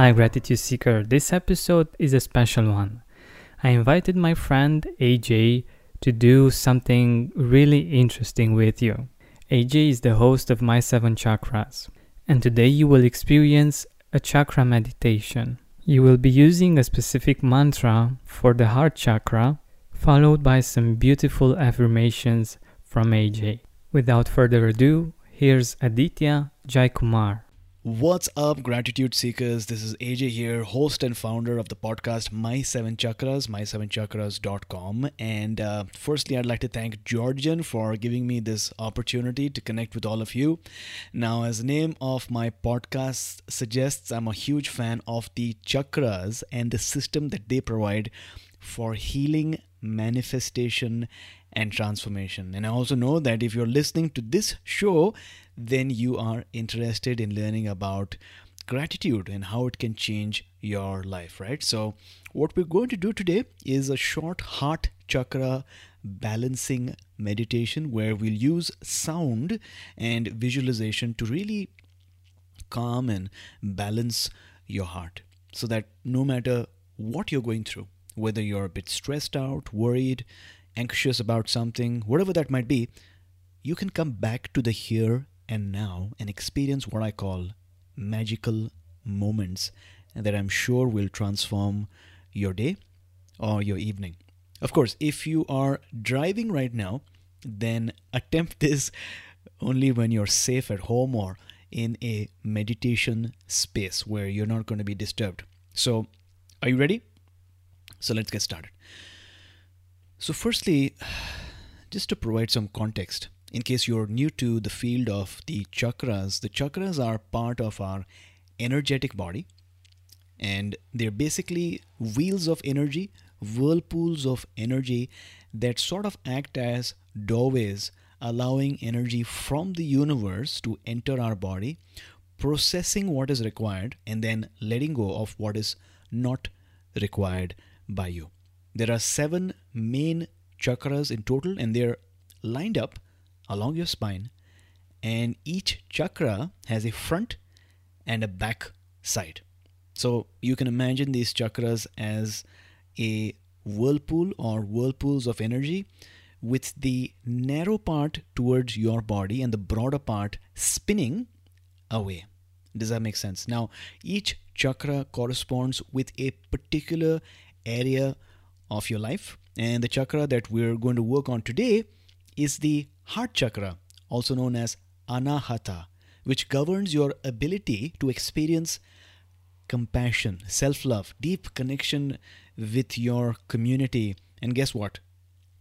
Hi, Gratitude Seeker. This episode is a special one. I invited my friend AJ to do something really interesting with you. AJ is the host of My Seven Chakras, and today you will experience a chakra meditation. You will be using a specific mantra for the heart chakra, followed by some beautiful affirmations from AJ. Without further ado, here's Aditya Jaikumar. What's up, gratitude seekers? This is AJ here, host and founder of the podcast My Seven Chakras, my7chakras.com. And uh, firstly, I'd like to thank Georgian for giving me this opportunity to connect with all of you. Now, as the name of my podcast suggests, I'm a huge fan of the chakras and the system that they provide for healing, manifestation, and transformation. And I also know that if you're listening to this show, then you are interested in learning about gratitude and how it can change your life, right? So, what we're going to do today is a short heart chakra balancing meditation where we'll use sound and visualization to really calm and balance your heart so that no matter what you're going through, whether you're a bit stressed out, worried, anxious about something, whatever that might be, you can come back to the here and now and experience what I call magical moments that I'm sure will transform your day or your evening. Of course, if you are driving right now, then attempt this only when you're safe at home or in a meditation space where you're not going to be disturbed. So, are you ready? So, let's get started. So, firstly, just to provide some context, in case you're new to the field of the chakras, the chakras are part of our energetic body and they're basically wheels of energy, whirlpools of energy that sort of act as doorways, allowing energy from the universe to enter our body, processing what is required, and then letting go of what is not required by you. There are seven main chakras in total, and they're lined up along your spine, and each chakra has a front and a back side. So you can imagine these chakras as a whirlpool or whirlpools of energy with the narrow part towards your body and the broader part spinning away. Does that make sense? Now, each chakra corresponds with a particular area of your life, and the chakra that we're going to work on today is the heart chakra, also known as anahata, which governs your ability to experience compassion, self love, deep connection with your community, and guess what?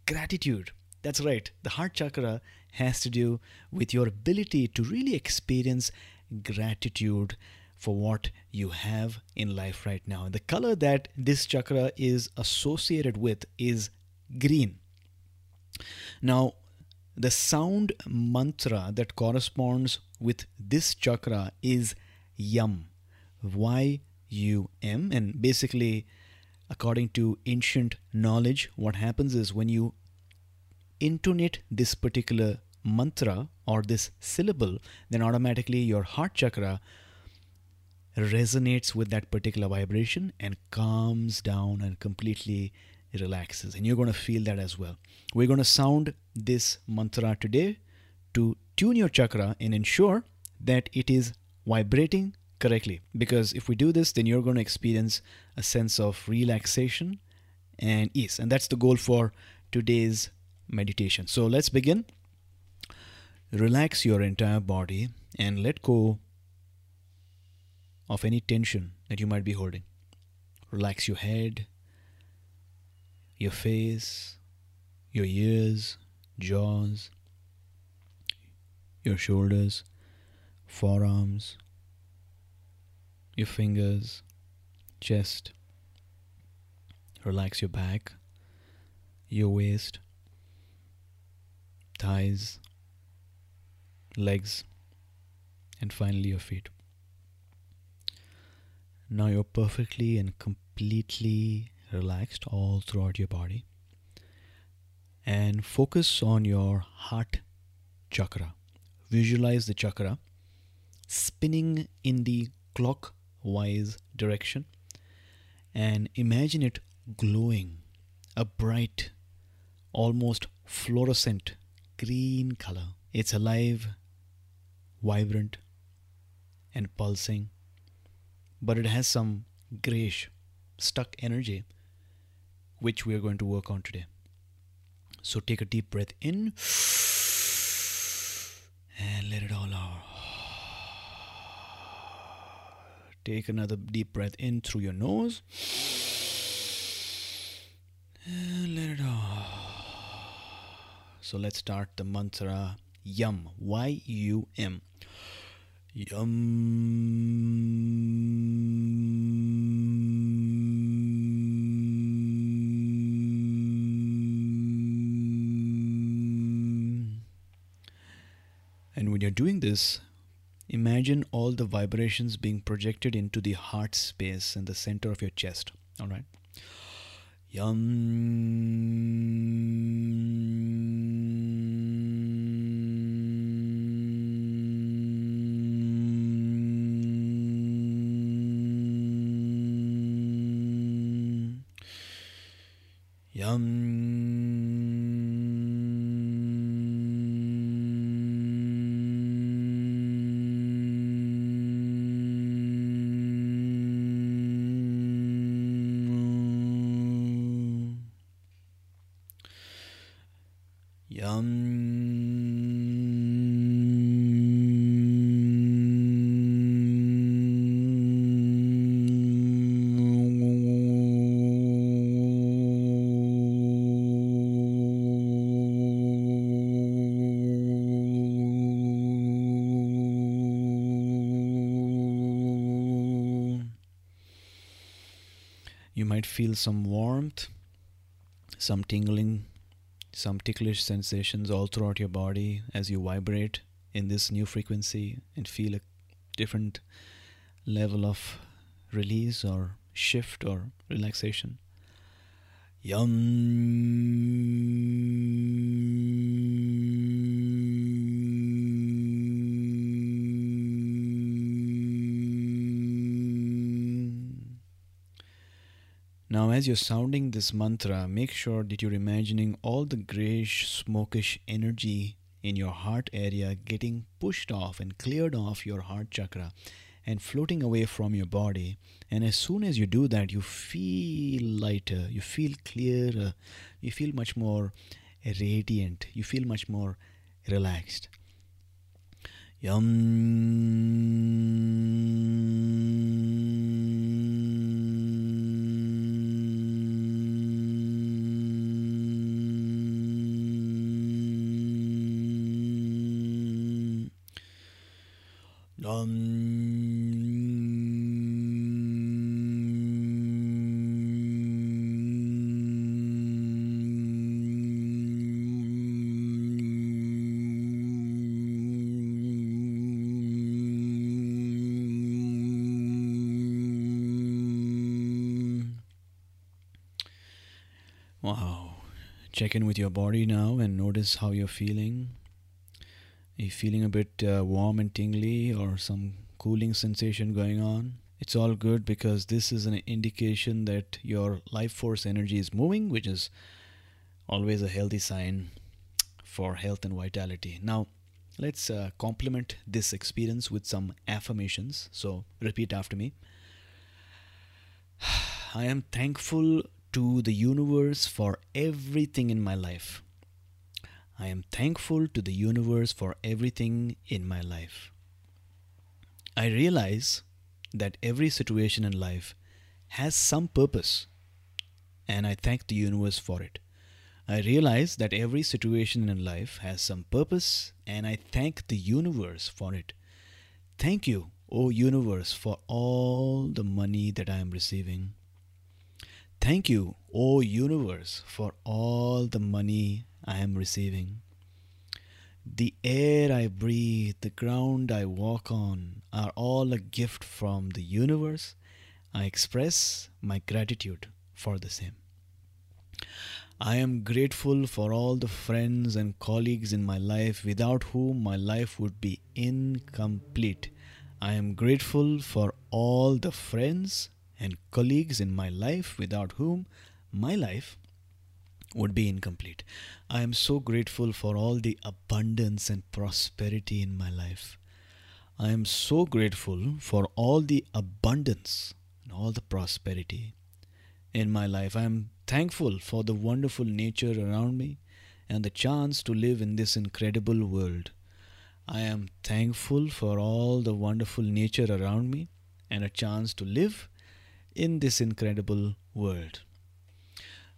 Gratitude. That's right. The heart chakra has to do with your ability to really experience gratitude for what you have in life right now. And the color that this chakra is associated with is green. Now, the sound mantra that corresponds with this chakra is Yum. Y U M. And basically, according to ancient knowledge, what happens is when you intonate this particular mantra or this syllable, then automatically your heart chakra resonates with that particular vibration and calms down and completely relaxes. And you're going to feel that as well. We're going to sound this mantra today to tune your chakra and ensure that it is vibrating correctly. Because if we do this, then you're going to experience a sense of relaxation and ease. And that's the goal for today's meditation. So let's begin. Relax your entire body and let go of any tension that you might be holding. Relax your head, your face, your ears, jaws, your shoulders, forearms, your fingers, chest. Relax your back, your waist, thighs, legs, and finally your feet. Now you're perfectly and completely relaxed all throughout your body. And focus on your heart chakra. Visualize the chakra spinning in the clockwise direction and imagine it glowing a bright, almost fluorescent green color. It's alive, vibrant, and pulsing, but it has some grayish, stuck energy, which we are going to work on today. So take a deep breath in and let it all out. Take another deep breath in through your nose and let it out. So let's start the mantra Yum. Y U M. Yum. And when you're doing this, imagine all the vibrations being projected into the heart space in the center of your chest. All right. Yum. Yum. Might feel some warmth, some tingling, some ticklish sensations all throughout your body as you vibrate in this new frequency and feel a different level of release or shift or relaxation. Yum. Now, as you're sounding this mantra, make sure that you're imagining all the grayish, smokish energy in your heart area getting pushed off and cleared off your heart chakra and floating away from your body. And as soon as you do that, you feel lighter, you feel clearer, you feel much more radiant, you feel much more relaxed. Yum. Wow. Check in with your body now and notice how you're feeling. Are you feeling a bit uh, warm and tingly or some cooling sensation going on? It's all good because this is an indication that your life force energy is moving, which is always a healthy sign for health and vitality. Now, let's uh, complement this experience with some affirmations. So, repeat after me. I am thankful to the universe for everything in my life. I am thankful to the universe for everything in my life. I realize that every situation in life has some purpose, and I thank the universe for it. I realize that every situation in life has some purpose, and I thank the universe for it. Thank you, O universe, for all the money that I am receiving. Thank you, O universe, for all the money I am receiving. The air I breathe, the ground I walk on are all a gift from the universe. I express my gratitude for the same. I am grateful for all the friends and colleagues in my life without whom my life would be incomplete. I am grateful for all the friends and colleagues in my life without whom my life would be incomplete. I am so grateful for all the abundance and prosperity in my life. I am so grateful for all the abundance and all the prosperity in my life. I am thankful for the wonderful nature around me and the chance to live in this incredible world. I am thankful for all the wonderful nature around me and a chance to live in this incredible world.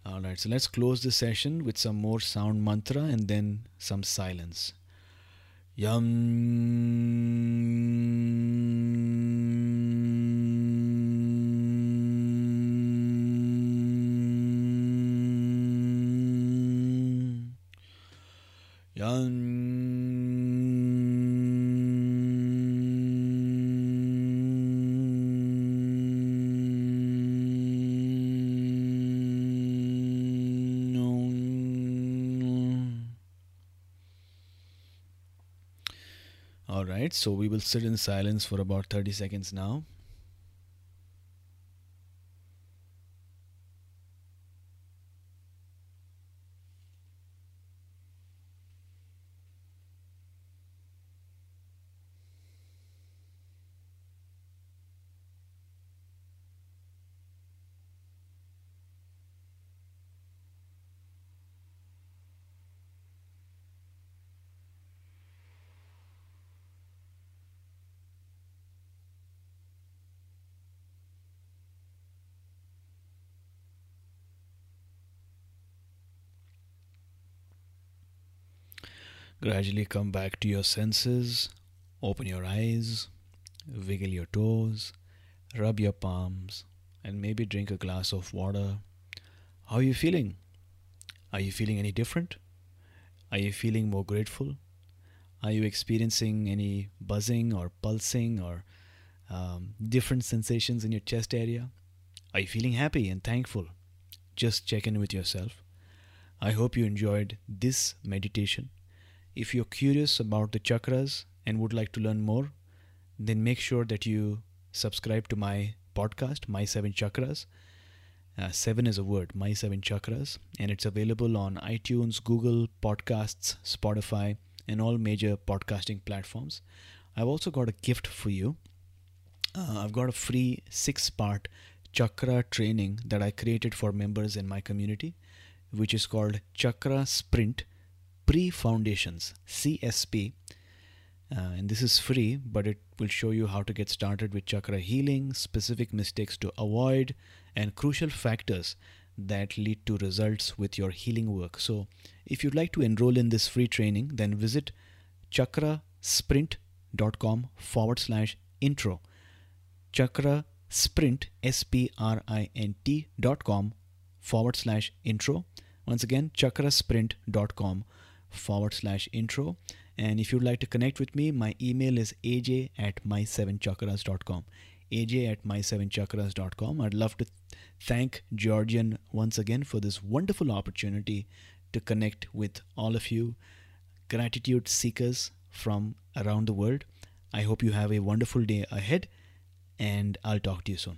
All right, so let's close the session with some more sound mantra and then some silence. Yum. All right, so we will sit in silence for about 30 seconds now. Gradually come back to your senses. Open your eyes, wiggle your toes, rub your palms, and maybe drink a glass of water. How are you feeling? Are you feeling any different? Are you feeling more grateful? Are you experiencing any buzzing or pulsing or um, different sensations in your chest area? Are you feeling happy and thankful? Just check in with yourself. I hope you enjoyed this meditation. If you're curious about the chakras and would like to learn more, then make sure that you subscribe to my podcast, My Seven Chakras. Uh, seven is a word, My Seven Chakras, and it's available on iTunes, Google Podcasts, Spotify, and all major podcasting platforms. I've also got a gift for you. Uh, I've got a free six part chakra training that I created for members in my community, which is called Chakra Sprint Pre Foundations CSP. Uh, and this is free, but it will show you how to get started with chakra healing, specific mistakes to avoid, and crucial factors that lead to results with your healing work. So, if you'd like to enroll in this free training, then visit chakrasprint.com forward slash intro. Chakra sprint, S P R I N T dot com forward slash intro. Once again, chakrasprint.com forward slash intro. And if you'd like to connect with me, my email is aj at my7chakras.com. aj at my7chakras.com. I'd love to thank Georgian once again for this wonderful opportunity to connect with all of you, gratitude seekers from around the world. I hope you have a wonderful day ahead, and I'll talk to you soon.